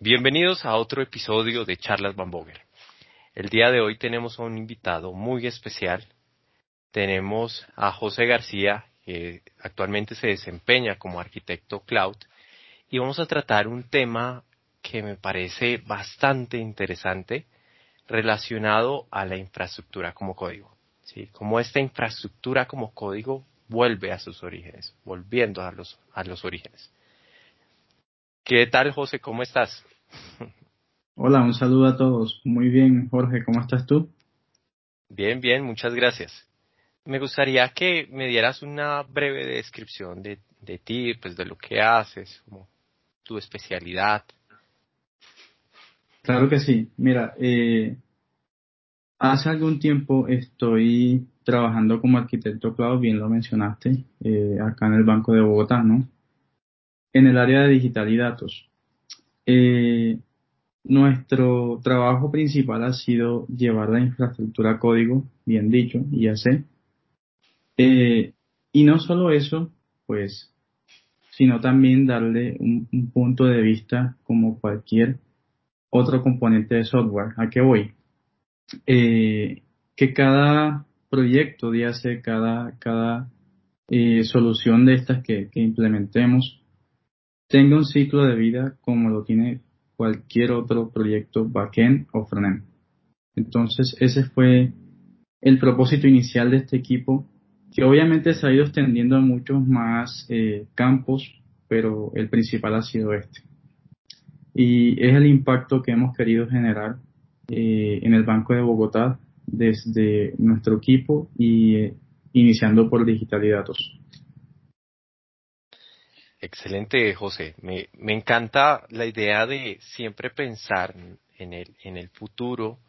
Bienvenidos a otro episodio de Charlas Van Vogel. El día de hoy tenemos a un invitado muy especial. Tenemos a José García, que actualmente se desempeña como arquitecto cloud, y vamos a tratar un tema que me parece bastante interesante relacionado a la infraestructura como código. ¿sí? Como esta infraestructura como código vuelve a sus orígenes, volviendo a los, a los orígenes. ¿Qué tal, José? ¿Cómo estás? Hola, un saludo a todos. Muy bien, Jorge, ¿cómo estás tú? Bien, bien, muchas gracias. Me gustaría que me dieras una breve descripción de, de ti, pues de lo que haces, como tu especialidad. Claro que sí. Mira, eh, hace algún tiempo estoy trabajando como arquitecto cloud, bien lo mencionaste, eh, acá en el Banco de Bogotá, ¿no? En el área de digital y datos. Eh, nuestro trabajo principal ha sido llevar la infraestructura código, bien dicho, IAC. Eh, y no solo eso, pues, sino también darle un, punto de vista como cualquier otro componente de software. ¿A qué voy? Eh, que cada proyecto de IAC, cada, cada eh, solución de estas que implementemos, tenga un ciclo de vida como lo tiene cualquier otro proyecto backend o frontend. Entonces ese fue el propósito inicial de este equipo, que obviamente se ha ido extendiendo a muchos más eh, campos, pero el principal ha sido este. Y es el impacto que hemos querido generar eh, en el Banco de Bogotá desde nuestro equipo y eh, iniciando por digital y datos. Excelente, José. Me, encanta la idea de siempre pensar en el, en el futuro,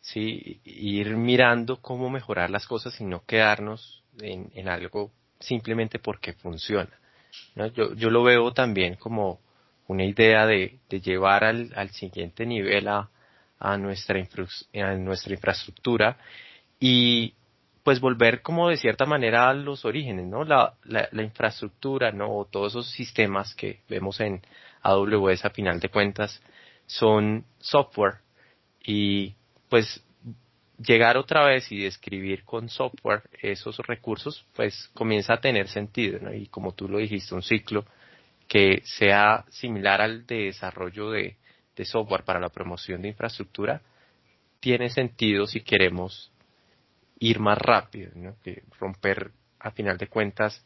¿sí? ir mirando cómo mejorar las cosas y no quedarnos en, en algo simplemente porque funciona. Yo, yo lo veo también como una idea de, de llevar al, al siguiente nivel a, a, nuestra, a nuestra infraestructura y pues volver como de cierta manera a los orígenes, ¿no? La, la, infraestructura, ¿no? O todos esos sistemas que vemos en AWS a final de cuentas son software y pues llegar otra vez y describir con software esos recursos pues comienza a tener sentido. Y como tú lo dijiste, un ciclo que sea similar al de desarrollo de, de software para la promoción de infraestructura tiene sentido si queremos ir más rápido, que romper a final de cuentas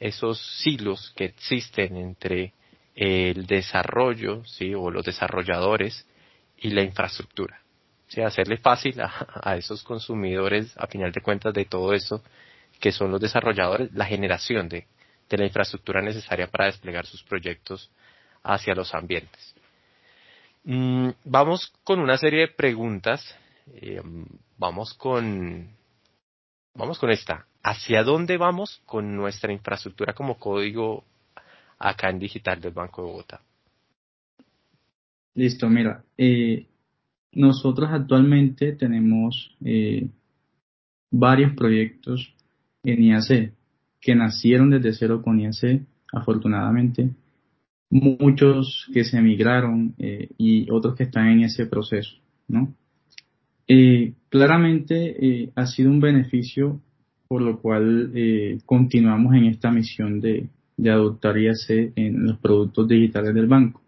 esos silos que existen entre el desarrollo ¿sí? o los desarrolladores y la infraestructura. ¿sí? Hacerle fácil a, esos consumidores a final de cuentas de todo eso que son los desarrolladores la generación de, de la infraestructura necesaria para desplegar sus proyectos hacia los ambientes. Mm, vamos con una serie de preguntas eh, vamos con vamos con esta. ¿Hacia dónde vamos con nuestra infraestructura como código acá en digital del Banco de Bogotá? Listo, mira, eh, nosotros actualmente tenemos eh, varios proyectos en IAC que nacieron desde cero con IAC, afortunadamente. Muchos que se emigraron y otros que están en ese proceso, ¿no? Eh, claramente eh, ha sido un beneficio por lo cual eh, continuamos en esta misión de, de adoptar IAC en los productos digitales del banco.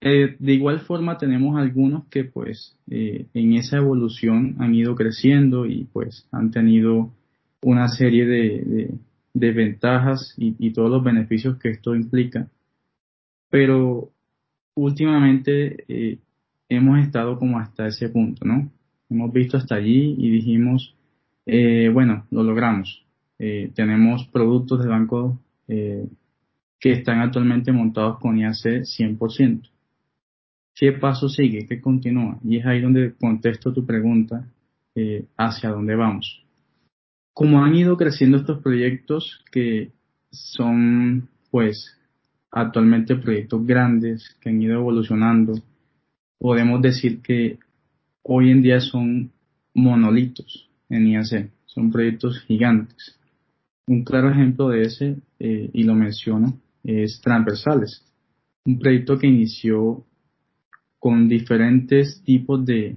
de igual forma tenemos algunos que pues en esa evolución han ido creciendo y pues han tenido una serie de, de, ventajas y, todos los beneficios que esto implica. Pero últimamente hemos estado como hasta ese punto, ¿no? Hemos visto hasta allí y dijimos, eh, bueno, lo logramos. Eh, tenemos productos de banco eh, que están actualmente montados con IAC 100%. ¿Qué paso sigue? ¿Qué continúa? Y es ahí donde contesto tu pregunta hacia dónde vamos. Como han ido creciendo estos proyectos que son, pues, actualmente proyectos grandes que han ido evolucionando, podemos decir que hoy en día son monolitos en IAC, son proyectos gigantes. Un claro ejemplo de ese, eh, y lo menciono, es Transversales, un proyecto que inició con diferentes tipos de,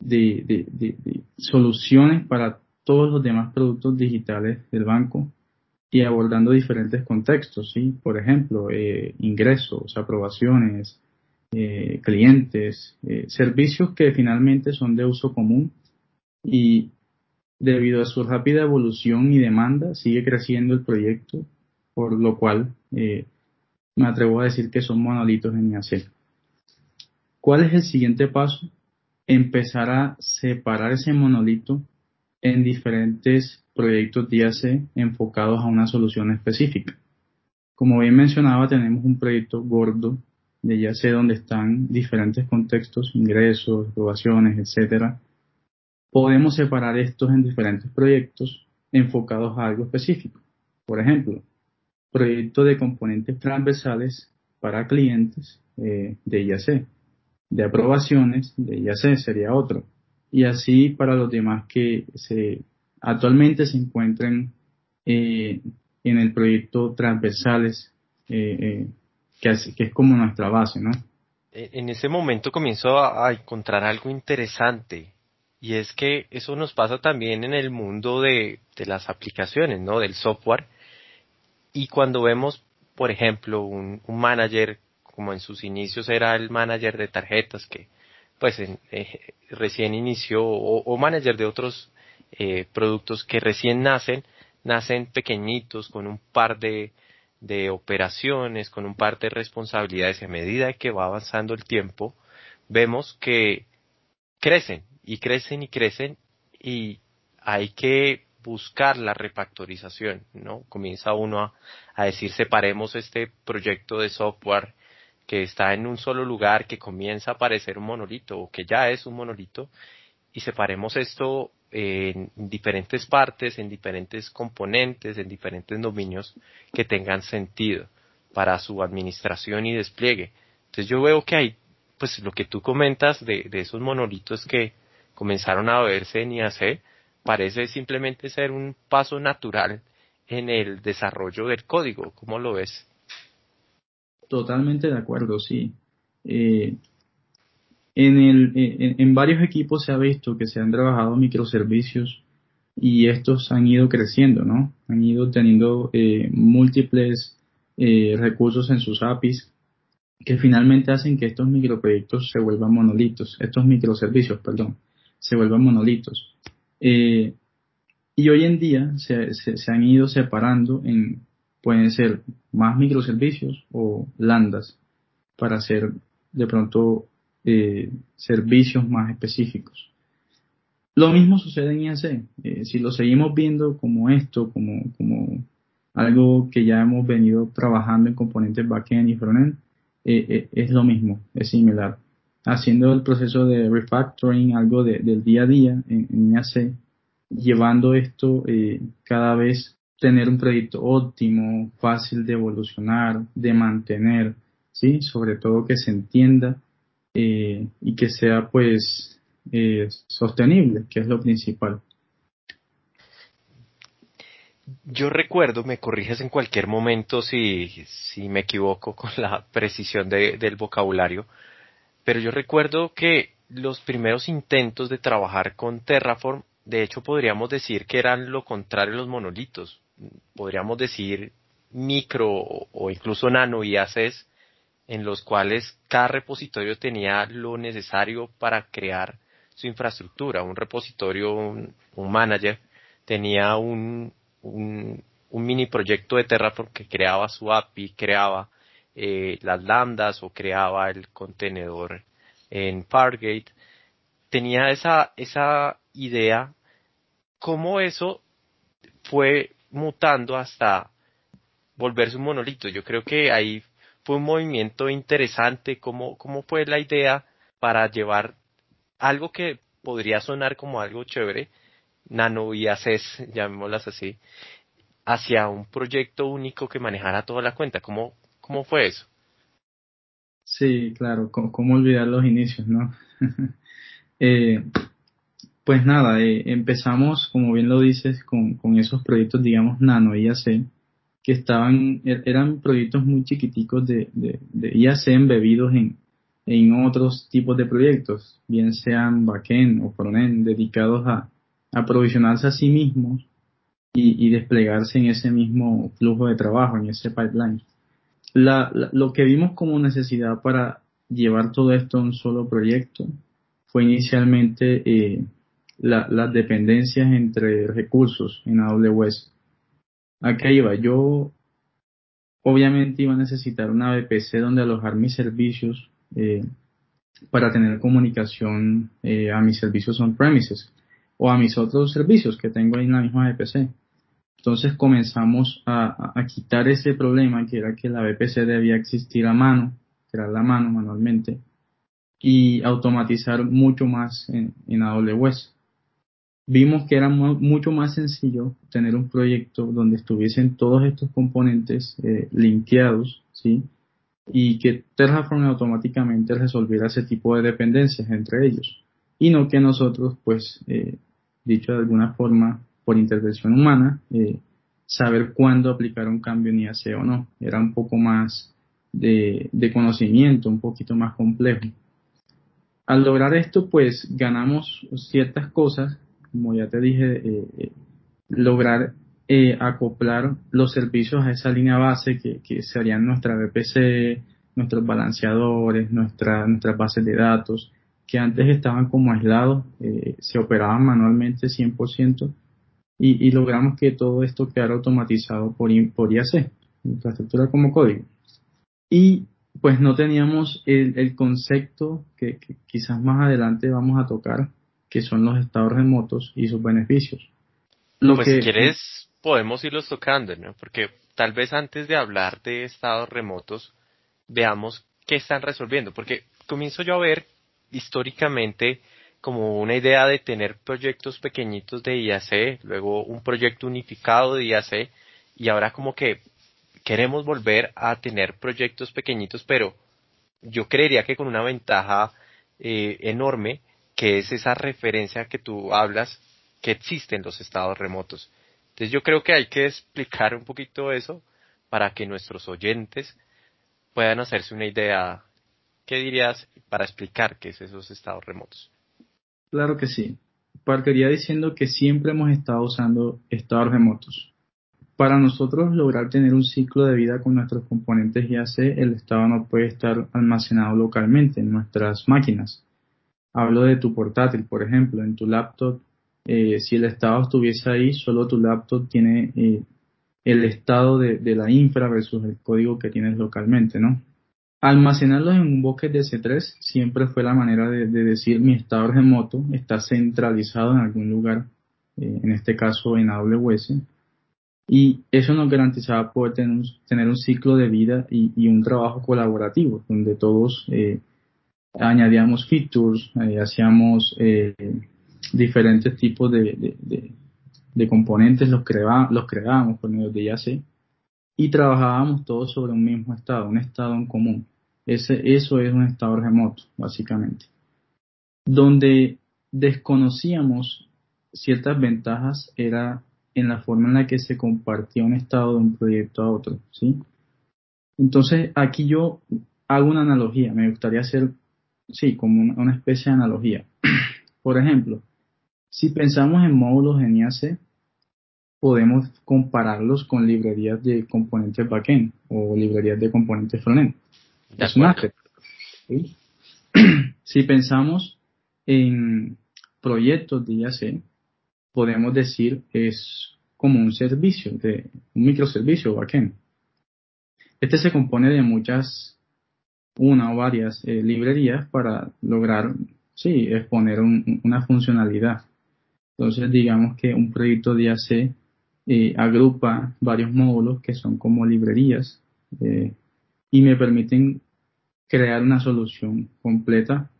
de, soluciones para todos los demás productos digitales del banco y abordando diferentes contextos, ¿sí? Por ejemplo, eh, ingresos, aprobaciones, eh, clientes, eh, servicios que finalmente son de uso común y debido a su rápida evolución y demanda sigue creciendo el proyecto, por lo cual me atrevo a decir que son monolitos en IAC. ¿Cuál es el siguiente paso? Empezar a separar ese monolito en diferentes proyectos de IAC enfocados a una solución específica. Como bien mencionaba, tenemos un proyecto gordo de IAC donde están diferentes contextos, ingresos, aprobaciones, etcétera. Podemos separar estos en diferentes proyectos enfocados a algo específico. Por ejemplo, proyecto de componentes transversales para clientes eh, de IAC de aprobaciones de IAC sería otro. Y así para los demás que se actualmente se encuentren eh, en el proyecto transversales, eh, que, es, como nuestra base, ¿no? E, en ese momento comienzo a, encontrar algo interesante y es que eso nos pasa también en el mundo de, de las aplicaciones, ¿no? Del software. Y cuando vemos, por ejemplo, un, un manager como en sus inicios era el manager de tarjetas que pues eh, recién inició o, manager de otros eh, productos que recién nacen, nacen pequeñitos con un par de, de operaciones, con un par de responsabilidades a medida que va avanzando el tiempo, vemos que crecen y crecen y crecen y hay que buscar la refactorización, ¿no? Comienza uno a, a decir separemos este proyecto de software que está en un solo lugar, que comienza a parecer un monolito o que ya es un monolito, y separemos esto en diferentes partes, en diferentes componentes, en diferentes dominios que tengan sentido para su administración y despliegue. Entonces yo veo que hay, pues lo que tú comentas de, de esos monolitos que comenzaron a verse en IAC, parece simplemente ser un paso natural en el desarrollo del código. ¿Cómo lo ves? Totalmente de acuerdo, sí. Eh, en, el, en, varios equipos se ha visto que se han trabajado microservicios y estos han ido creciendo, ¿no? Han ido teniendo eh, múltiples eh, recursos en sus APIs que finalmente hacen que estos microproyectos se vuelvan monolitos, estos microservicios, perdón, se vuelvan monolitos. y hoy en día se, se han ido separando en pueden ser más microservicios o landas para hacer de pronto eh, servicios más específicos. Lo mismo sucede en IAC. Eh, si lo seguimos viendo como esto, como, como algo que ya hemos venido trabajando en componentes backend y frontend, eh, es lo mismo, es similar. Haciendo el proceso de refactoring, algo del día a día en, en IAC, llevando esto cada vez tener un proyecto óptimo, fácil de evolucionar, de mantener, ¿sí? Sobre todo que se entienda eh, y que sea pues eh, sostenible, que es lo principal. Yo recuerdo, me corriges en cualquier momento si, si me equivoco con la precisión de, del vocabulario, pero yo recuerdo que los primeros intentos de trabajar con Terraform, de hecho podríamos decir que eran lo contrario a los monolitos podríamos decir, micro o incluso nano IACs en los cuales cada repositorio tenía lo necesario para crear su infraestructura. Un repositorio, un, manager, tenía un, un, mini proyecto de Terraform que creaba su API, creaba eh, las lambdas o creaba el contenedor en Fargate. Tenía esa, esa idea, cómo eso fue mutando hasta volverse un monolito. Yo creo que ahí fue un movimiento interesante, cómo fue la idea para llevar algo que podría sonar como algo chévere, nano IACs, llamémoslas así, hacia un proyecto único que manejara toda la cuenta. ¿Cómo, fue eso? Sí, claro, ¿cómo, olvidar los inicios, no? eh, pues nada, eh, empezamos, como bien lo dices, con, con esos proyectos, digamos, nano IAC, que estaban, er, eran proyectos muy chiquiticos de, de, IAC embebidos en, en otros tipos de proyectos, bien sean backend o frontend, dedicados a aprovisionarse a sí mismos y, desplegarse en ese mismo flujo de trabajo, en ese pipeline. lo que vimos como necesidad para llevar todo esto a un solo proyecto fue inicialmente eh, las dependencias entre recursos en AWS. Acá iba, yo obviamente iba a necesitar una VPC donde alojar mis servicios eh, para tener comunicación eh, a mis servicios on-premises o a mis otros servicios que tengo en la misma VPC. Entonces comenzamos a, quitar ese problema que era que la VPC debía existir a mano, crear la mano manualmente, y automatizar mucho más en, AWS. Vimos que era mucho más sencillo tener un proyecto donde estuviesen todos estos componentes eh, linkeados, ¿sí? Y que Terraform automáticamente resolviera ese tipo de dependencias entre ellos. Y no que nosotros, pues, eh, dicho de alguna forma, por intervención humana, eh, saber cuándo aplicar un cambio en IAC o no. Era un poco más de, conocimiento, un poquito más complejo. Al lograr esto, pues ganamos ciertas cosas, como ya te dije, eh, eh, lograr acoplar los servicios a esa línea base que, serían nuestra VPC, nuestros balanceadores, nuestra, nuestras bases de datos, que antes estaban como aislados, se operaban manualmente 100%, y, logramos que todo esto quedara automatizado por, por IAC, infraestructura como código. Y pues no teníamos el, concepto que, quizás más adelante vamos a tocar, que son los estados remotos y sus beneficios. Lo pues si quieres podemos irlos tocando, ¿no? Porque tal vez antes de hablar de estados remotos, veamos qué están resolviendo, porque comienzo yo a ver históricamente como una idea de tener proyectos pequeñitos de IAC, luego un proyecto unificado de IAC y ahora como que queremos volver a tener proyectos pequeñitos, pero yo creería que con una ventaja eh, enorme, que es esa referencia que tú hablas, que existen los estados remotos. Entonces yo creo que hay que explicar un poquito eso para que nuestros oyentes puedan hacerse una idea. ¿Qué dirías para explicar qué es esos estados remotos? Claro que sí. Partiría diciendo que siempre hemos estado usando estados remotos. Para nosotros lograr tener un ciclo de vida con nuestros componentes IAC, el estado no puede estar almacenado localmente en nuestras máquinas. Hablo de tu portátil, por ejemplo, en tu laptop. Eh, si el estado estuviese ahí, solo tu laptop tiene eh, el estado de, la infra versus el código que tienes localmente, ¿no? Almacenarlos en un bucket de C3 siempre fue la manera de, decir mi estado remoto está centralizado en algún lugar, eh, en este caso en AWS, y eso nos garantizaba poder tener un, ciclo de vida y, un trabajo colaborativo, donde todos eh, añadíamos features, eh, hacíamos diferentes tipos de, componentes, los, los creábamos por medio de IAC y trabajábamos todos sobre un mismo estado, un estado en común. Ese, eso es un estado remoto, básicamente. Donde desconocíamos ciertas ventajas era en la forma en la que se compartía un estado de un proyecto a otro, ¿sí? Entonces, aquí yo hago una analogía, me gustaría hacer, sí, como una, una especie de analogía. Por ejemplo, si pensamos en módulos en IAC, podemos compararlos con librerías de componentes backend o librerías de componentes frontend. Es Si pensamos en proyectos de IAC, podemos decir que es como un servicio, de un microservicio backend. Este se compone de muchas, una o varias eh, librerías para lograr, sí, exponer una funcionalidad. Entonces, digamos que un proyecto de IAC eh, agrupa varios módulos que son como librerías eh, y me permiten crear una solución completa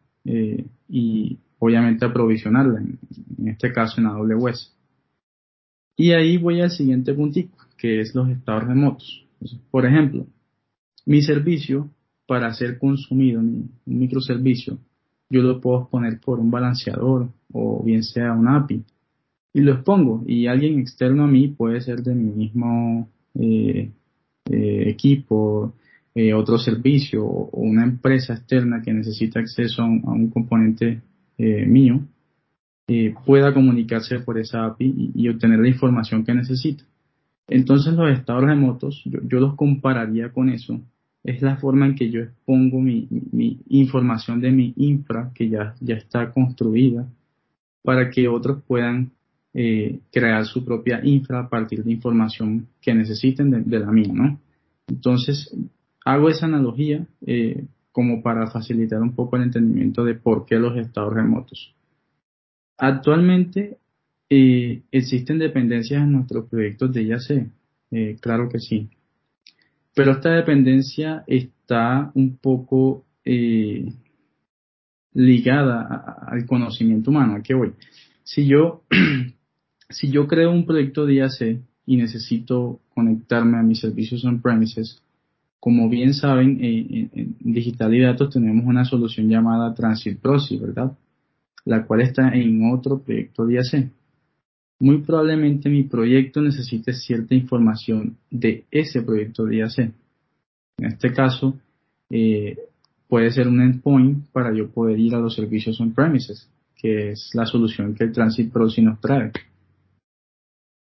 y obviamente aprovisionarla, en, este caso en AWS. Y ahí voy al siguiente puntito, que es los estados remotos. por ejemplo, mi servicio para ser consumido, un microservicio, yo lo puedo poner por un balanceador o bien sea un API y lo expongo y alguien externo a mí puede ser de mi mismo eh, eh, equipo, eh, otro servicio o, una empresa externa que necesita acceso a un, componente mío pueda comunicarse por esa API y, obtener la información que necesita. Entonces los estados remotos, yo, yo, los compararía con eso. Es la forma en que yo expongo mi, información de mi infra que ya, ya está construida para que otros puedan eh, crear su propia infra a partir de información que necesiten de, la mía, ¿no? Entonces, hago esa analogía eh, como para facilitar un poco el entendimiento de por qué los estados remotos. Actualmente eh, existen dependencias en nuestros proyectos de IAC, claro que sí. Pero esta dependencia está un poco eh, ligada al conocimiento humano. ¿A qué voy? Si yo, si yo creo un proyecto de IAC y necesito conectarme a mis servicios on-premises, como bien saben, en, digital y datos tenemos una solución llamada Transit Proxy, ¿verdad? la cual está en otro proyecto de IAC. Muy probablemente mi proyecto necesite cierta información de ese proyecto de IAC. En este caso, eh, puede ser un endpoint para yo poder ir a los servicios on-premises, que es la solución que el Transit Proxy nos trae.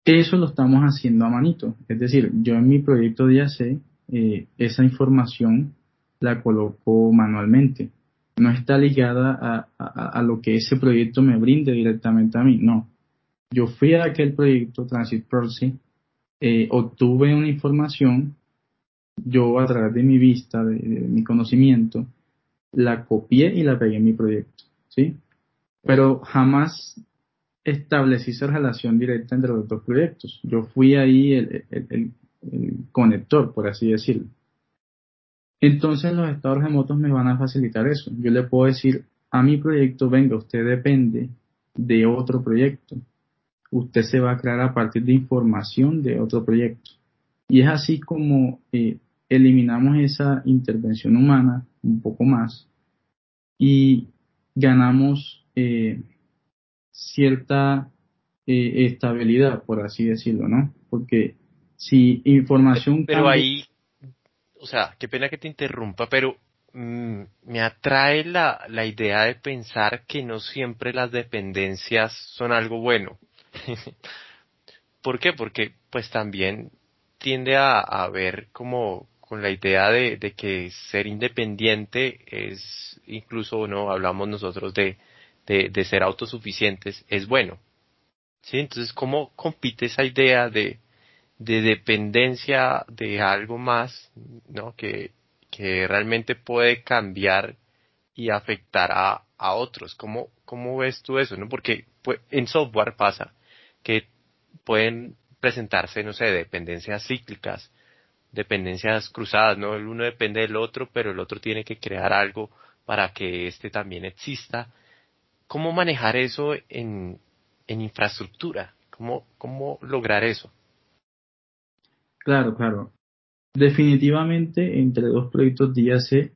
Eso lo estamos haciendo a manito. Es decir, yo en mi proyecto de IAC, eh, esa información la coloco manualmente no está ligada a, lo que ese proyecto me brinde directamente a mí, no. Yo fui a aquel proyecto Transit Proxy, eh, obtuve una información, yo a través de mi vista, de, mi conocimiento, la copié y la pegué en mi proyecto, ¿sí? Pero jamás establecí esa relación directa entre los dos proyectos. Yo fui ahí el conector, por así decirlo. Entonces los estados remotos me van a facilitar eso. Yo le puedo decir a mi proyecto, venga, usted depende de otro proyecto. Usted se va a crear a partir de información de otro proyecto. Y es así como eh, eliminamos esa intervención humana un poco más y ganamos eh, cierta eh, estabilidad, por así decirlo, ¿no? Porque si información... Pero ahí o sea, qué pena que te interrumpa, pero mm, me atrae la, la idea de pensar que no siempre las dependencias son algo bueno. ¿Por qué? Porque pues también tiende a, ver como con la idea de, que ser independiente es incluso no hablamos nosotros de, de, ser autosuficientes es bueno sí entonces cómo compite esa idea de de dependencia de algo más, ¿no? Que, que realmente puede cambiar y afectar a, a otros. ¿Cómo, ¿Cómo ves tú eso? ¿no? Porque pues, en software pasa que pueden presentarse, no sé, dependencias cíclicas, dependencias cruzadas, ¿no? El uno depende del otro, pero el otro tiene que crear algo para que éste también exista. ¿Cómo manejar eso en, en infraestructura? ¿Cómo, ¿Cómo lograr eso? Claro, claro. Definitivamente entre dos proyectos de IAC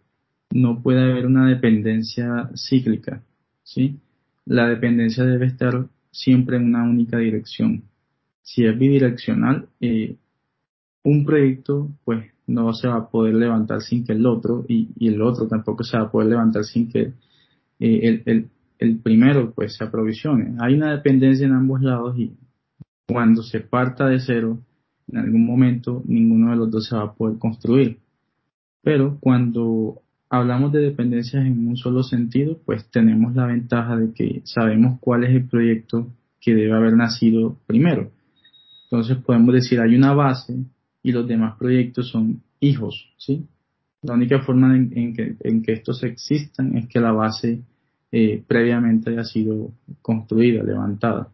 no puede haber una dependencia cíclica, ¿sí? La dependencia debe estar siempre en una única dirección. Si es bidireccional, eh, un proyecto pues no se va a poder levantar sin que el otro y, el otro tampoco se va a poder levantar sin que eh, el, el, el primero pues se aprovisione. Hay una dependencia en ambos lados y cuando se parta de cero en algún momento ninguno de los dos se va a poder construir. Pero cuando hablamos de dependencias en un solo sentido, pues tenemos la ventaja de que sabemos cuál es el proyecto que debe haber nacido primero. Entonces podemos decir hay una base y los demás proyectos son hijos, ¿sí? La única forma en, que, en que, estos existan es que la base eh, previamente haya sido construida, levantada.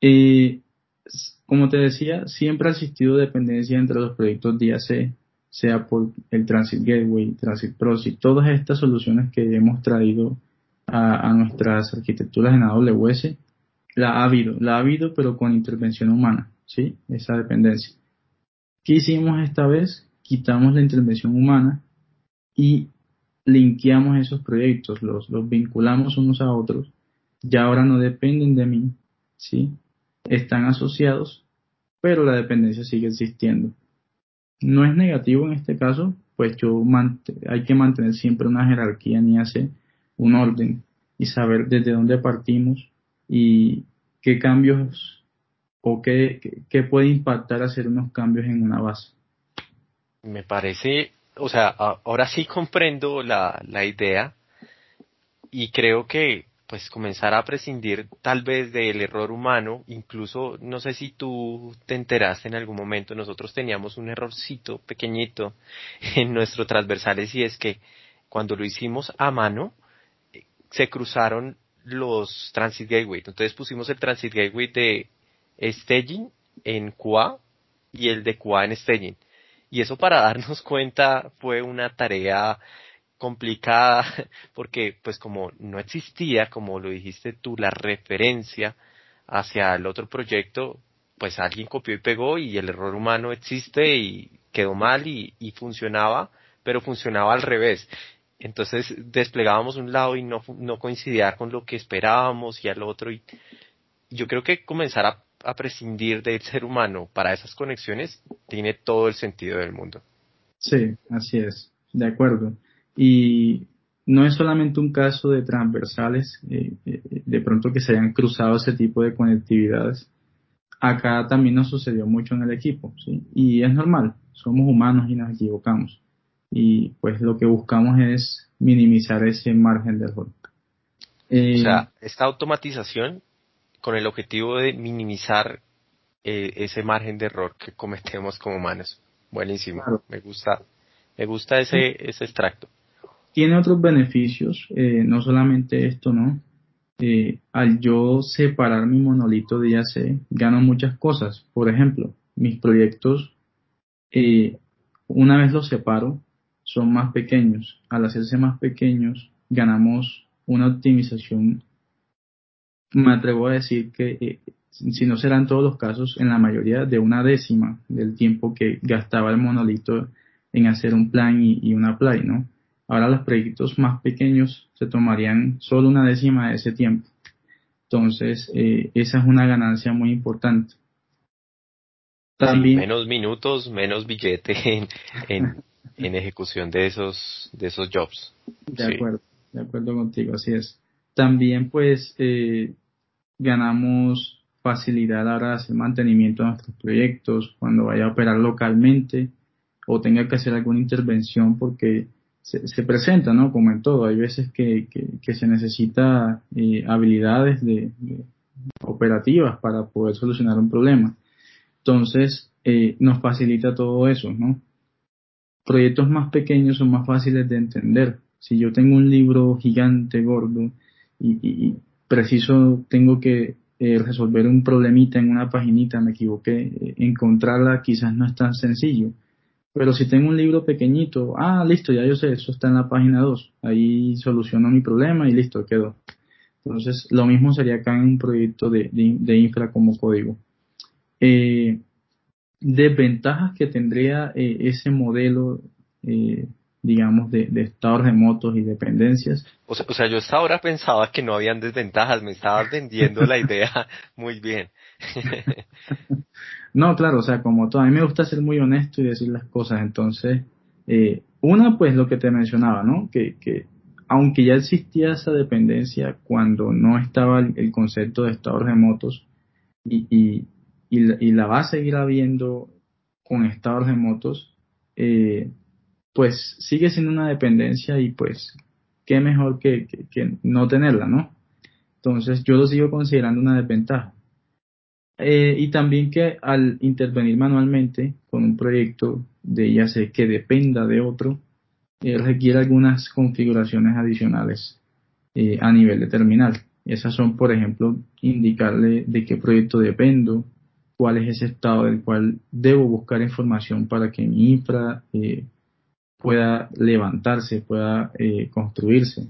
Eh, como te decía, siempre ha existido dependencia entre los proyectos DAC, sea por el Transit Gateway, Transit Proxy, todas estas soluciones que hemos traído a, nuestras arquitecturas en AWS, la ha habido, la ha habido, pero con intervención humana, ¿sí? Esa dependencia. ¿Qué hicimos esta vez? Quitamos la intervención humana y linkeamos esos proyectos, los, los vinculamos unos a otros, ya ahora no dependen de mí, ¿sí? Están asociados pero la dependencia sigue existiendo. No es negativo en este caso, pues yo hay que mantener siempre una jerarquía ni hace un orden y saber desde dónde partimos y qué cambios o qué, qué puede impactar hacer unos cambios en una base. Me parece, o sea, ahora sí comprendo la, la idea y creo que pues comenzar a prescindir tal vez del error humano, incluso no sé si tú te enteraste en algún momento, nosotros teníamos un errorcito pequeñito en nuestro transversales y es que cuando lo hicimos a mano se cruzaron los Transit Gateway, entonces pusimos el Transit Gateway de staging en QA y el de QA en staging. Y eso para darnos cuenta fue una tarea complicada porque pues como no existía, como lo dijiste tú, la referencia hacia el otro proyecto, pues alguien copió y pegó y el error humano existe y quedó mal y, funcionaba, pero funcionaba al revés. Entonces desplegábamos un lado y no, no coincidía con lo que esperábamos y al otro. Y yo creo que comenzar a, a prescindir del ser humano para esas conexiones tiene todo el sentido del mundo. Sí, así es, de acuerdo. Y no es solamente un caso de transversales, eh, eh, de pronto que se hayan cruzado ese tipo de conectividades. Acá también nos sucedió mucho en el equipo, ¿sí? Y es normal, somos humanos y nos equivocamos. Y pues lo que buscamos es minimizar ese margen de error. Eh, o sea, esta automatización con el objetivo de minimizar ese margen de error que cometemos como humanos. Buenísimo, me gusta, me gusta ese, ese extracto tiene otros beneficios, eh, no solamente esto, ¿no? Eh, al yo separar mi monolito de IAC, gano muchas cosas. Por ejemplo, mis proyectos, eh, una vez los separo, son más pequeños. Al hacerse más pequeños, ganamos una optimización. Me atrevo a decir que, si no serán todos los casos, en la mayoría de una décima del tiempo que gastaba el monolito en hacer un plan y, y una play, ¿no? Ahora los proyectos más pequeños se tomarían solo una décima de ese tiempo. Entonces, eh, esa es una ganancia muy importante. También, menos minutos, menos billete en, en, ejecución de esos, de esos jobs. De acuerdo, de acuerdo contigo, así es. También pues eh, ganamos facilidad ahora de hacer mantenimiento de nuestros proyectos cuando vaya a operar localmente o tenga que hacer alguna intervención porque se, presenta, ¿no? Como en todo, hay veces que, que, se necesita eh, habilidades de, operativas para poder solucionar un problema. Entonces, eh, nos facilita todo eso, ¿no? Proyectos más pequeños son más fáciles de entender. Si yo tengo un libro gigante, gordo, y, preciso tengo que eh, resolver un problemita en una paginita, me equivoqué, encontrarla quizás no es tan sencillo pero si tengo un libro pequeñito, ah, listo, ya yo sé, eso está en la página 2. Ahí soluciono mi problema y listo, quedó. Entonces, lo mismo sería acá en un proyecto de, de, infra como código. Eh, desventajas que tendría eh, ese modelo, eh, digamos, de, de, estados remotos y dependencias. O sea, o sea, yo hasta ahora pensaba que no habían desventajas, me estabas vendiendo la idea muy bien. No, claro, o sea, como todo, a mí me gusta ser muy honesto y decir las cosas. Entonces, eh, una, pues lo que te mencionaba, ¿no? Que, que aunque ya existía esa dependencia cuando no estaba el, concepto de estados remotos y, y, y, la, va a seguir habiendo con estados remotos, eh, pues sigue siendo una dependencia y pues qué mejor que, que no tenerla, ¿no? Entonces yo lo sigo considerando una desventaja. Eh, y también que al intervenir manualmente con un proyecto de ya sé que dependa de otro, eh, requiere algunas configuraciones adicionales eh, a nivel de terminal. Esas son, por ejemplo, indicarle de qué proyecto dependo, cuál es ese estado del cual debo buscar información para que mi infra pueda levantarse, pueda construirse.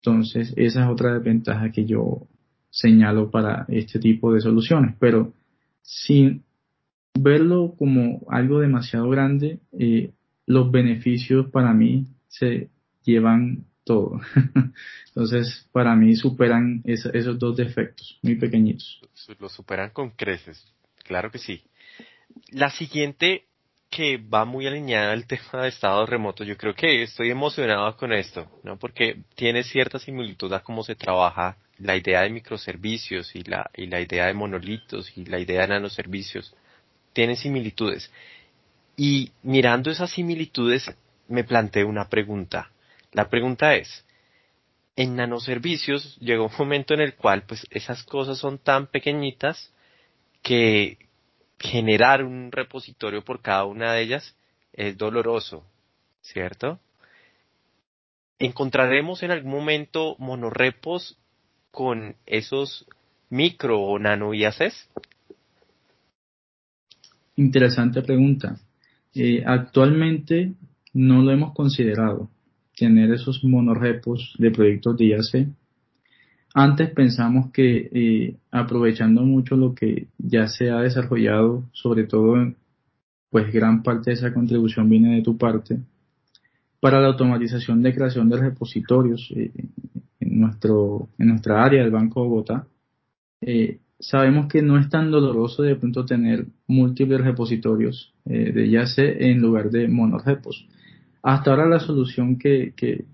Entonces, esa es otra desventaja que yo señalo para este tipo de soluciones, pero sin verlo como algo demasiado grande, eh, los beneficios para mí se llevan todo. Entonces, para mí superan esos dos defectos, muy pequeñitos. Los superan con creces, claro que sí. La siguiente que va muy alineada al tema de estados remotos. Yo creo que estoy emocionado con esto, ¿no? Porque tiene cierta similitud a cómo se trabaja la idea de microservicios y la, y la idea de monolitos y la idea de nanoservicios. Tienen similitudes. Y mirando esas similitudes, me planteé una pregunta. La pregunta es, en nanoservicios llegó un momento en el cual pues esas cosas son tan pequeñitas que generar un repositorio por cada una de ellas es doloroso, ¿cierto? ¿Encontraremos en algún momento monorepos con esos micro o nano IACs? Interesante pregunta. Eh, actualmente no lo hemos considerado, tener esos monorepos de proyectos de IAC antes pensamos que eh, aprovechando mucho lo que ya se ha desarrollado, sobre todo, pues gran parte de esa contribución viene de tu parte, para la automatización de creación de repositorios eh, en, nuestro, en nuestra área del Banco de Bogotá, eh, sabemos que no es tan doloroso de pronto tener múltiples repositorios de YACE en lugar de monorepos. Hasta ahora la solución que, que,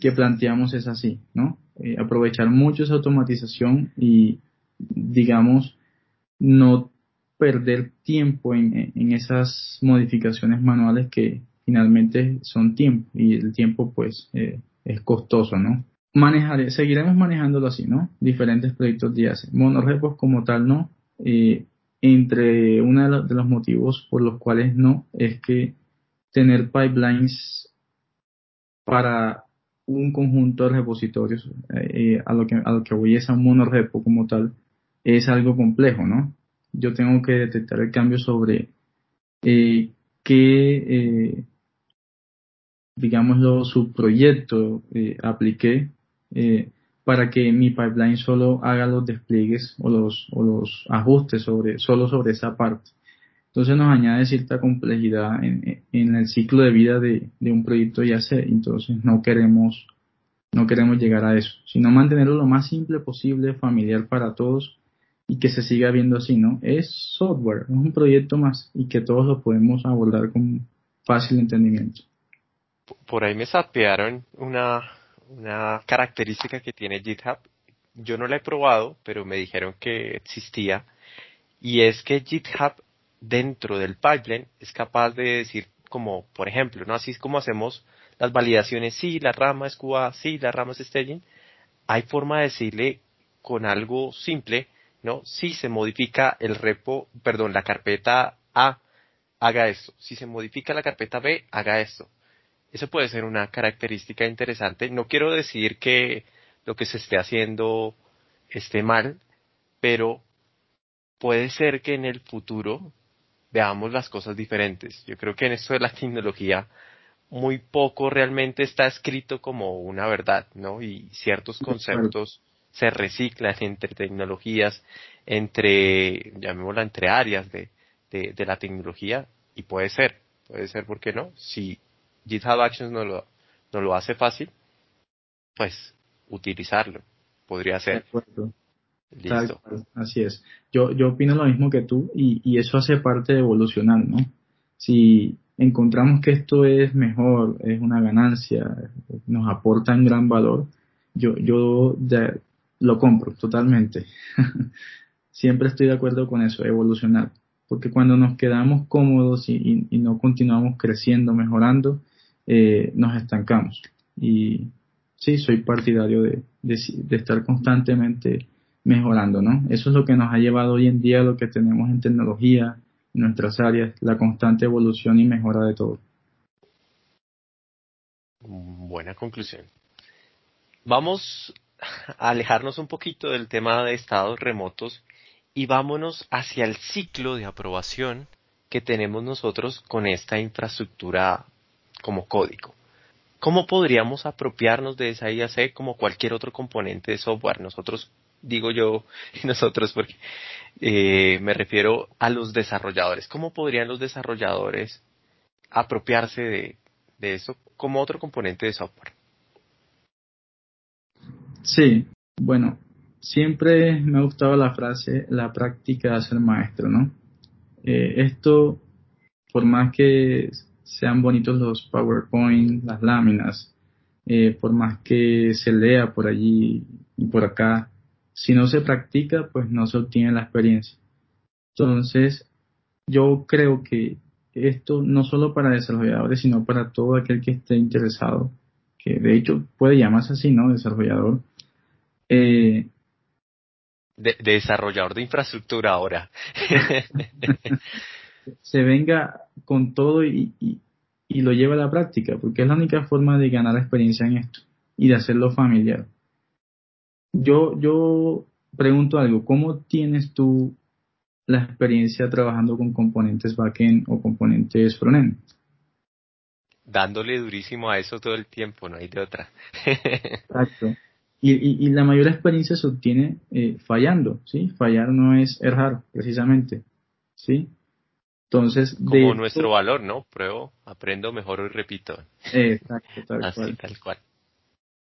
que planteamos es así, ¿no? Eh, aprovechar mucho esa automatización y, digamos, no perder tiempo en, esas modificaciones manuales que finalmente son tiempo y el tiempo pues eh, es costoso, ¿no? Manejar, seguiremos manejándolo así, ¿no? Diferentes proyectos de IACE. Monorepos como tal, ¿no? Eh, entre uno de los motivos por los cuales no es que tener pipelines para un conjunto de repositorios, eh, a, lo que, a lo que voy es a un monorepo como tal, es algo complejo, ¿no? Yo tengo que detectar el cambio sobre eh, qué, eh, digámoslo, subproyecto eh, apliqué eh, para que mi pipeline solo haga los despliegues o los, o los ajustes sobre, solo sobre esa parte. Entonces nos añade cierta complejidad en, el ciclo de vida de, de, un proyecto ya sé, entonces no queremos, no queremos llegar a eso, sino mantenerlo lo más simple posible, familiar para todos y que se siga viendo así, ¿no? Es software, es un proyecto más y que todos lo podemos abordar con fácil entendimiento. Por ahí me sapearon una, una característica que tiene GitHub. Yo no la he probado, pero me dijeron que existía. Y es que GitHub dentro del pipeline es capaz de decir como, por ejemplo, ¿no? Así es como hacemos las validaciones, sí, la rama es QA, sí, la rama es staging. Hay forma de decirle con algo simple, ¿no? Si se modifica el repo, perdón, la carpeta A, haga esto. Si se modifica la carpeta B, haga esto. Eso puede ser una característica interesante. No quiero decir que lo que se esté haciendo esté mal, pero puede ser que en el futuro veamos las cosas diferentes. Yo creo que en esto de la tecnología muy poco realmente está escrito como una verdad, ¿no? Y ciertos conceptos se reciclan entre tecnologías, entre, llamémosla, entre áreas de, de, de la tecnología y puede ser, puede ser, ¿por qué no? Si GitHub Actions no lo, no lo hace fácil, pues utilizarlo podría ser. Así es. Yo, yo opino lo mismo que tú y, y eso hace parte de evolucionar, ¿no? Si encontramos que esto es mejor, es una ganancia, nos aporta un gran valor, yo, yo lo compro totalmente. Siempre estoy de acuerdo con eso, evolucionar. Porque cuando nos quedamos cómodos y, y, no continuamos creciendo, mejorando, eh, nos estancamos. Y sí, soy partidario de, de estar constantemente mejorando, ¿no? Eso es lo que nos ha llevado hoy en día lo que tenemos en tecnología, en nuestras áreas, la constante evolución y mejora de todo. Buena conclusión. Vamos a alejarnos un poquito del tema de estados remotos y vámonos hacia el ciclo de aprobación que tenemos nosotros con esta infraestructura como código. ¿Cómo podríamos apropiarnos de esa IAC como cualquier otro componente de software? Nosotros digo yo y nosotros porque eh, me refiero a los desarrolladores. ¿Cómo podrían los desarrolladores apropiarse de, de eso como otro componente de software? Sí, bueno, siempre me ha gustado la frase, la práctica de ser maestro, ¿no? Eh, esto por más que sean bonitos los PowerPoint, las láminas, eh, por más que se lea por allí y por acá, si no se practica, pues no se obtiene la experiencia. Entonces, yo creo que esto no solo para desarrolladores, sino para todo aquel que esté interesado, que de hecho puede llamarse así, ¿no? Desarrollador. Eh, de, desarrollador de infraestructura ahora. se venga con todo y, y, lo lleve a la práctica, porque es la única forma de ganar experiencia en esto y de hacerlo familiar. Yo, yo pregunto algo, ¿cómo tienes tú la experiencia trabajando con componentes backend o componentes frontend? Dándole durísimo a eso todo el tiempo, no hay de otra. Exacto. Y, y, la mayor experiencia se obtiene eh, fallando, ¿sí? Fallar no es errar, precisamente, ¿sí? Entonces, como nuestro valor, ¿no? Pruebo, aprendo, mejor y repito. Exacto, tal Así, tal cual.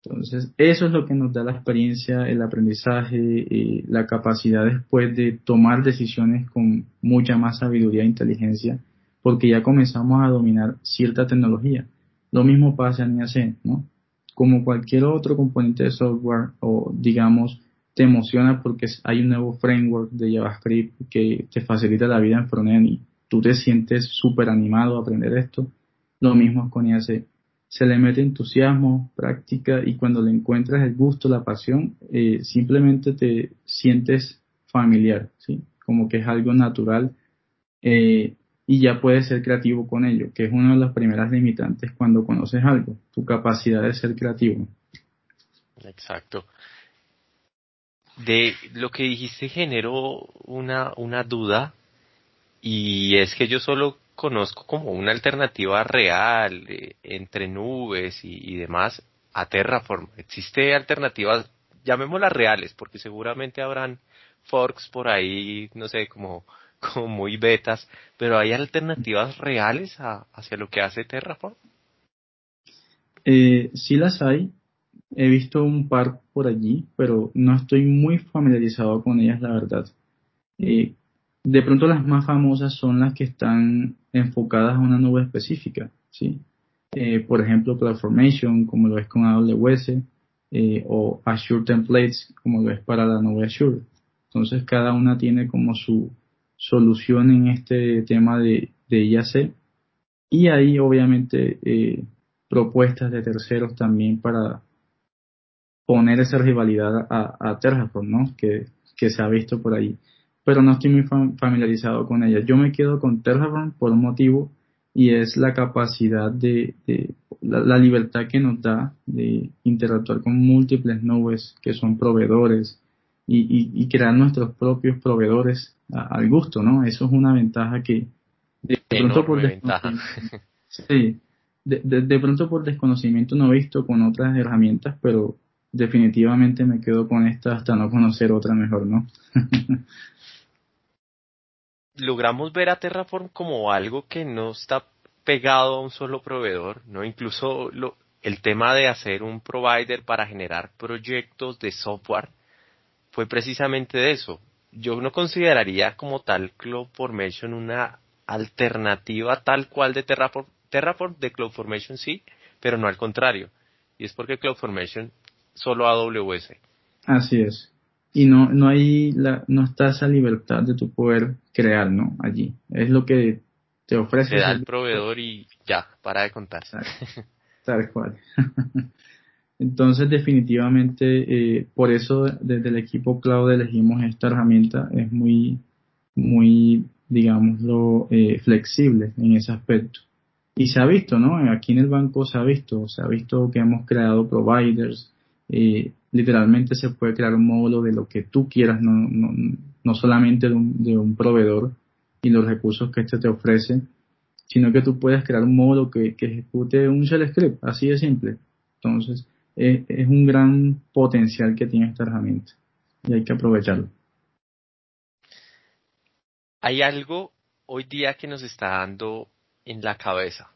Entonces, eso es lo que nos da la experiencia, el aprendizaje, y la capacidad después de tomar decisiones con mucha más sabiduría e inteligencia, porque ya comenzamos a dominar cierta tecnología. Lo mismo pasa en IAC, ¿no? Como cualquier otro componente de software, o digamos, te emociona porque hay un nuevo framework de JavaScript que te facilita la vida en frontend tú te sientes súper animado a aprender esto. Lo mismo con IAC. Se le mete entusiasmo, práctica y cuando le encuentras el gusto, la pasión, eh, simplemente te sientes familiar, ¿sí? Como que es algo natural eh, y ya puedes ser creativo con ello, que es una de las primeras limitantes cuando conoces algo, tu capacidad de ser creativo. Exacto. De lo que dijiste generó una, una duda y es que yo solo conozco como una alternativa real eh, entre nubes y, demás a Terraform. Existe alternativas, llamémoslas reales, porque seguramente habrán forks por ahí, no sé, como, como muy betas, pero hay alternativas reales hacia lo que hace Terraform. Eh, sí las hay. He visto un par por allí, pero no estoy muy familiarizado con ellas, la verdad. Eh, de pronto las más famosas son las que están enfocadas a una nube específica, ¿sí? Eh, por ejemplo, CloudFormation, como lo es con AWS, eh, o Azure Templates, como lo es para la nube Azure. Entonces, cada una tiene como su solución en este tema de, de IAC. Y hay, obviamente, eh, propuestas de terceros también para poner esa rivalidad a, a Terraform, ¿no? Que, que se ha visto por ahí pero no estoy muy familiarizado con ella. Yo me quedo con Terraform por un motivo y es la capacidad de, la, libertad que nos da de interactuar con múltiples nubes que son proveedores y, crear nuestros propios proveedores al gusto, ¿no? Eso es una ventaja que de pronto por sí, de, pronto por desconocimiento no he visto con otras herramientas, pero definitivamente me quedo con esta hasta no conocer otra mejor, ¿no? logramos ver a Terraform como algo que no está pegado a un solo proveedor, ¿no? Incluso lo, el tema de hacer un provider para generar proyectos de software fue precisamente de eso. Yo no consideraría como tal CloudFormation una alternativa tal cual de Terraform. Terraform de CloudFormation sí, pero no al contrario. Y es porque CloudFormation solo AWS. Así es y no, no hay la, no está esa libertad de tu poder crear, ¿no? Allí. Es lo que te ofrece. Te da el proveedor y ya, para de contar. Tal cual. Entonces, definitivamente, eh, por eso desde el equipo cloud elegimos esta herramienta. Es muy, muy, digámoslo, eh, flexible en ese aspecto. Y se ha visto, ¿no? Aquí en el banco se ha visto, se ha visto que hemos creado providers, eh, literalmente se puede crear un módulo de lo que tú quieras, no, no, no solamente de un, de un, proveedor y los recursos que este te ofrece, sino que tú puedes crear un módulo que, que ejecute un shell script, así de simple. Entonces, es, es un gran potencial que tiene esta herramienta y hay que aprovecharlo. Hay algo hoy día que nos está dando en la cabeza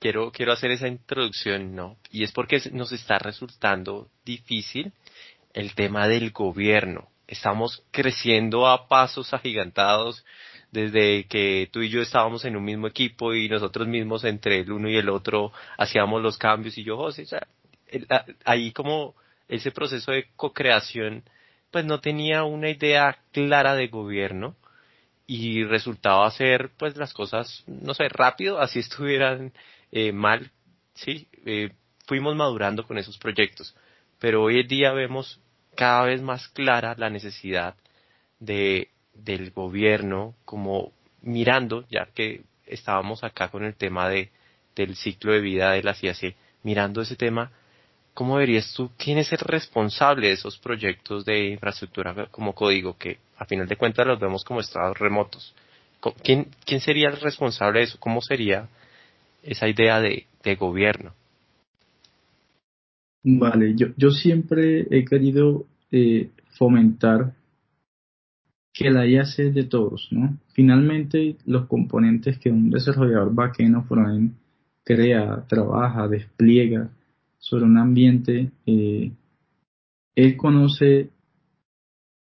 quiero, quiero hacer esa introducción, ¿no? Y es porque nos está resultando difícil el tema del gobierno. Estamos creciendo a pasos agigantados desde que tú y yo estábamos en un mismo equipo y nosotros mismos entre el uno y el otro hacíamos los cambios y yo, José, ahí como ese proceso de co-creación, pues no tenía una idea clara de gobierno y resultaba ser pues las cosas, no sé, rápido, así estuvieran eh, mal, sí, eh, fuimos madurando con esos proyectos, pero hoy en día vemos cada vez más clara la necesidad de del gobierno como mirando, ya que estábamos acá con el tema de del ciclo de vida de la CIAC, mirando ese tema, ¿cómo verías tú quién es el responsable de esos proyectos de infraestructura como código que a final de cuentas los vemos como estados remotos? ¿Quién, quién sería el responsable de eso? ¿Cómo sería esa idea de, gobierno? Vale, yo, yo siempre he querido eh, fomentar que la IA sea de todos, ¿no? Finalmente, los componentes que un desarrollador backend o frontend crea, trabaja, despliega sobre un ambiente, eh, él conoce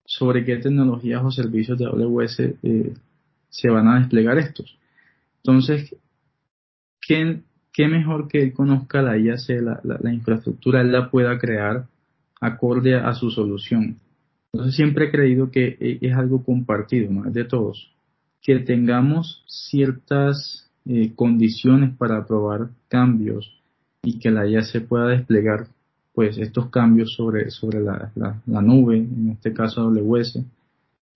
sobre qué tecnologías o servicios de AWS eh, se van a desplegar estos. Entonces, ¿qué, qué mejor que él conozca la IA, la, la, infraestructura, él la pueda crear acorde a su solución? Entonces siempre he creído que eh, es algo compartido, ¿no? De todos. Que tengamos ciertas eh, condiciones para aprobar cambios y que la IA se pueda desplegar, pues estos cambios sobre, sobre la, la, nube, en este caso AWS,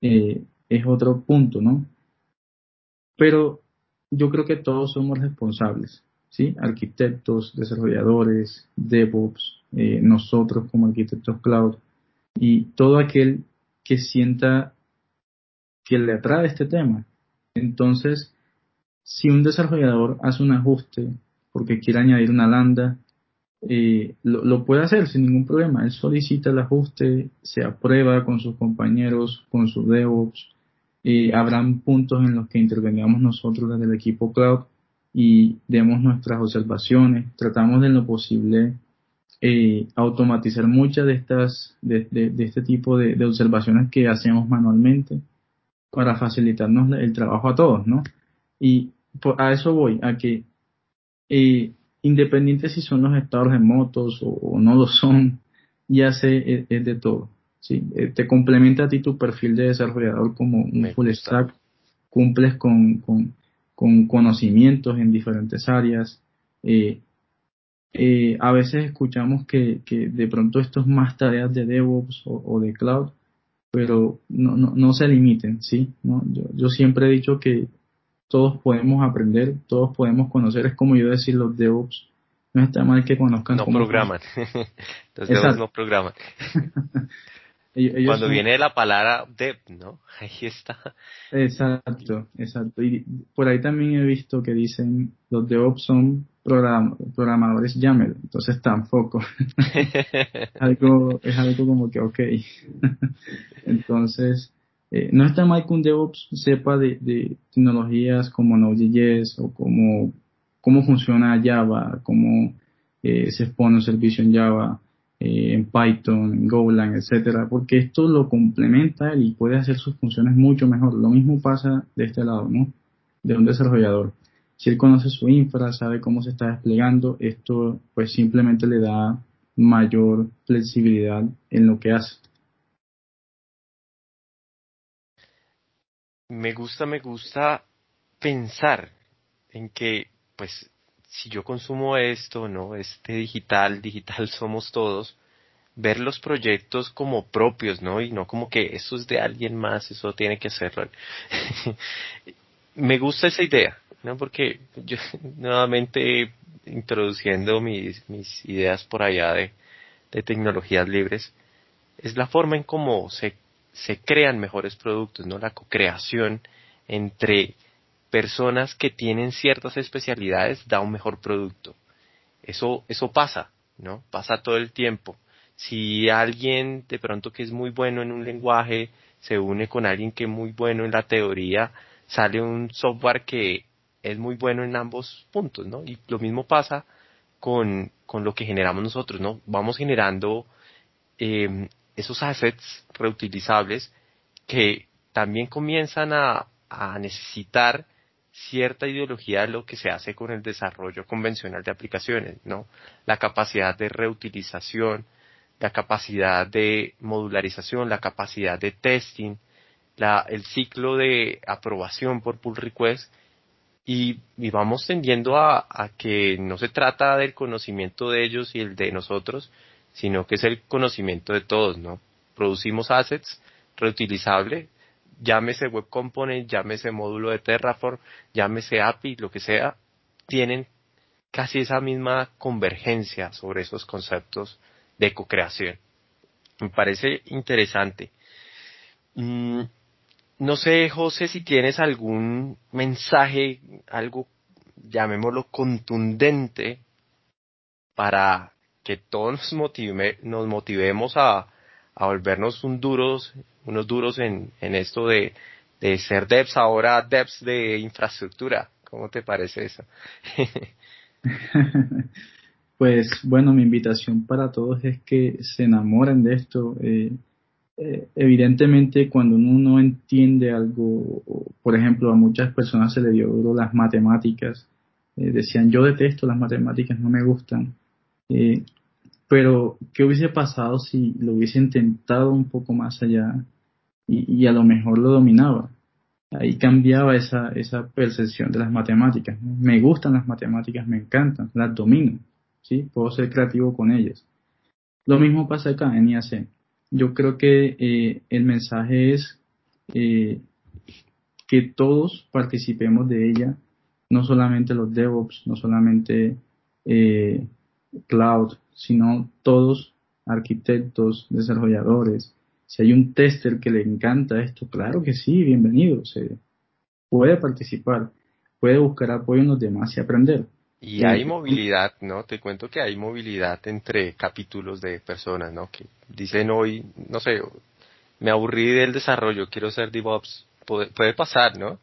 eh, es otro punto, ¿no? Pero yo creo que todos somos responsables, ¿sí? Arquitectos, desarrolladores, DevOps, nosotros como arquitectos cloud, y todo aquel que sienta que le atrae este tema. Entonces, si un desarrollador hace un ajuste porque quiere añadir una lambda, eh, lo, puede hacer sin ningún problema. Él solicita el ajuste, se aprueba con sus compañeros, con sus DevOps. Eh, habrán puntos en los que intervengamos nosotros desde el equipo cloud y demos nuestras observaciones. Tratamos de lo posible eh, automatizar muchas de estas, de, este tipo de, observaciones que hacemos manualmente para facilitarnos el trabajo a todos, ¿no? Y a eso voy, a que eh, independiente si son los estados remotos o, no lo son, ya sé, es, de todo. ¿Sí? Eh, te complementa a ti tu perfil de desarrollador como un full stack, cumples con, con, con, conocimientos en diferentes áreas, eh, eh, a veces escuchamos que, que, de pronto esto es más tareas de DevOps o, de Cloud, pero no, no, no, se limiten, ¿sí? ¿No? Yo, yo siempre he dicho que todos podemos aprender, todos podemos conocer, es como yo decir los DevOps, no está mal que conozcan. No programan, los DevOps no programan. Cuando viene la palabra dev, ¿no? Ahí está. Exacto, exacto. Y por ahí también he visto que dicen los DevOps son programadores YAML, entonces tampoco. algo, es algo como que, ok. entonces, eh, no está mal que un DevOps sepa de, tecnologías como Node.js o como cómo funciona Java, cómo eh, se expone un servicio en Java, eh, en Python, en Golang, etcétera, porque esto lo complementa y puede hacer sus funciones mucho mejor. Lo mismo pasa de este lado, ¿no? De un desarrollador. Si él conoce su infra, sabe cómo se está desplegando, esto pues simplemente le da mayor flexibilidad en lo que hace. Me gusta, me gusta pensar en que pues si yo consumo esto, ¿no? Este digital, digital somos todos, ver los proyectos como propios, ¿no? Y no como que eso es de alguien más, eso tiene que hacerlo. Me gusta esa idea, ¿no? Porque yo, nuevamente, introduciendo mis, mis ideas por allá de, de tecnologías libres, es la forma en cómo se, se crean mejores productos, ¿no? La co-creación entre personas que tienen ciertas especialidades da un mejor producto. Eso, eso pasa, ¿no? Pasa todo el tiempo. Si alguien de pronto que es muy bueno en un lenguaje se une con alguien que es muy bueno en la teoría, sale un software que es muy bueno en ambos puntos, ¿no? Y lo mismo pasa con, con lo que generamos nosotros, ¿no? Vamos generando eh, esos assets reutilizables que también comienzan a, a necesitar cierta ideología de lo que se hace con el desarrollo convencional de aplicaciones, ¿no? La capacidad de reutilización, la capacidad de modularización, la capacidad de testing, el ciclo de aprobación por pull request y, vamos tendiendo a, a, que no se trata del conocimiento de ellos y el de nosotros, sino que es el conocimiento de todos, ¿no? Producimos assets reutilizables llámese Web Component, llámese módulo de Terraform, llámese API, lo que sea, tienen casi esa misma convergencia sobre esos conceptos de co-creación. Me parece interesante. Mm, no sé, José, si tienes algún mensaje, algo, llamémoslo contundente, para que todos nos, nos motivemos a, a volvernos un duros unos duros en, en esto de, de ser devs ahora devs de infraestructura. ¿Cómo te parece eso? pues bueno, mi invitación para todos es que se enamoren de esto. Eh, eh, evidentemente cuando uno no entiende algo, por ejemplo, a muchas personas se le dio duro las matemáticas, eh, decían yo detesto las matemáticas, no me gustan. Pero, ¿qué hubiese pasado si lo hubiese intentado un poco más allá? y, a lo mejor lo dominaba. Ahí cambiaba esa, esa percepción de las matemáticas. Me gustan las matemáticas, me encantan, las domino, ¿sí? Puedo ser creativo con ellas. Lo mismo pasa acá en IAC. Yo creo que eh, el mensaje es eh, que todos participemos de ella, no solamente los DevOps, no solamente eh, Cloud, sino todos arquitectos, desarrolladores, si hay un tester que le encanta esto, claro que sí, bienvenido. Se puede participar, puede buscar apoyo en los demás y aprender. Y hay movilidad, ¿no? Te cuento que hay movilidad entre capítulos de personas, ¿no? Que dicen hoy, no sé, me aburrí del desarrollo, quiero ser DevOps. Puede, pasar, ¿no?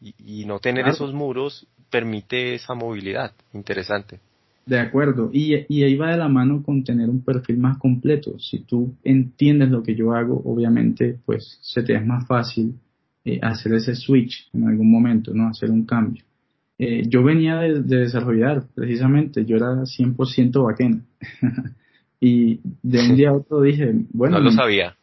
Y, no tener esos muros permite esa movilidad. Interesante. De acuerdo, y, ahí va de la mano con tener un perfil más completo. Si tú entiendes lo que yo hago, obviamente, pues se te es más fácil eh, hacer ese switch en algún momento, ¿no? Hacer un cambio. Eh, yo venía de, desarrollar, precisamente, yo era 100% backend. y de un día a otro dije, bueno... No lo sabía,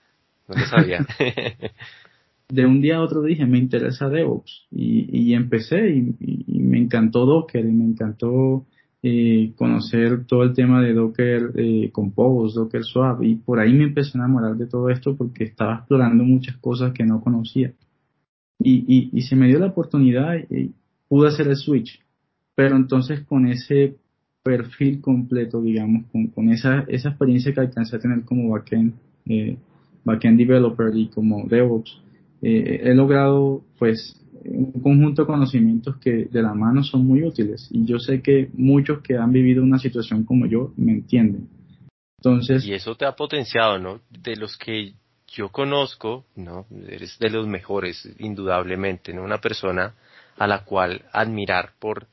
no lo sabía. de un día a otro dije, me interesa DevOps. Y, y empecé y, y me encantó Docker y me encantó eh, conocer todo el tema de Docker eh, Compose, Docker Swap, y por ahí me empecé a enamorar de todo esto porque estaba explorando muchas cosas que no conocía. Y, y, se me dio la oportunidad y pude hacer el switch, pero entonces con ese perfil completo, digamos, con, con esa, esa experiencia que alcancé a tener como backend, eh, backend developer y como DevOps, eh, he logrado pues un conjunto de conocimientos que de la mano son muy útiles y yo sé que muchos que han vivido una situación como yo me entienden. Entonces, y eso te ha potenciado, ¿no? De los que yo conozco, ¿no? Eres de los mejores, indudablemente, ¿no? Una persona a la cual admirar por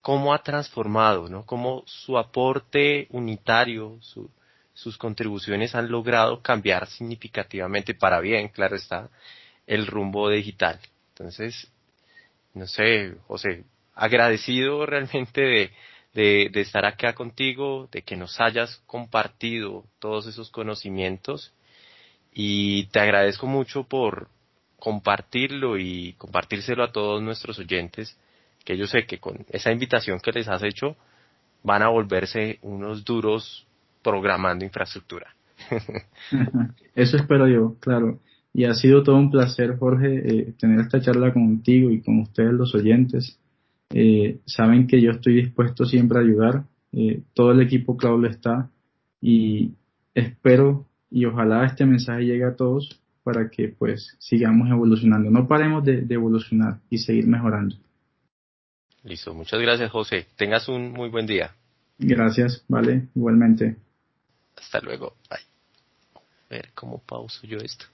cómo ha transformado, ¿no? Cómo su aporte unitario, sus contribuciones han logrado cambiar significativamente para bien, claro está, el rumbo digital. Entonces, no sé, José, agradecido realmente de, de, de, estar acá contigo, de que nos hayas compartido todos esos conocimientos y te agradezco mucho por compartirlo y compartírselo a todos nuestros oyentes, que yo sé que con esa invitación que les has hecho van a volverse unos duros programando infraestructura. Eso espero yo, claro. Y ha sido todo un placer, Jorge, eh, tener esta charla contigo y con ustedes, los oyentes. Eh, saben que yo estoy dispuesto siempre a ayudar. Eh, todo el equipo Cloud lo está. Y espero y ojalá este mensaje llegue a todos para que pues sigamos evolucionando. No paremos de, de evolucionar y seguir mejorando. Listo, muchas gracias José. Tengas un muy buen día. Gracias, vale, igualmente. Hasta luego. Bye. A ver cómo pauso yo esto.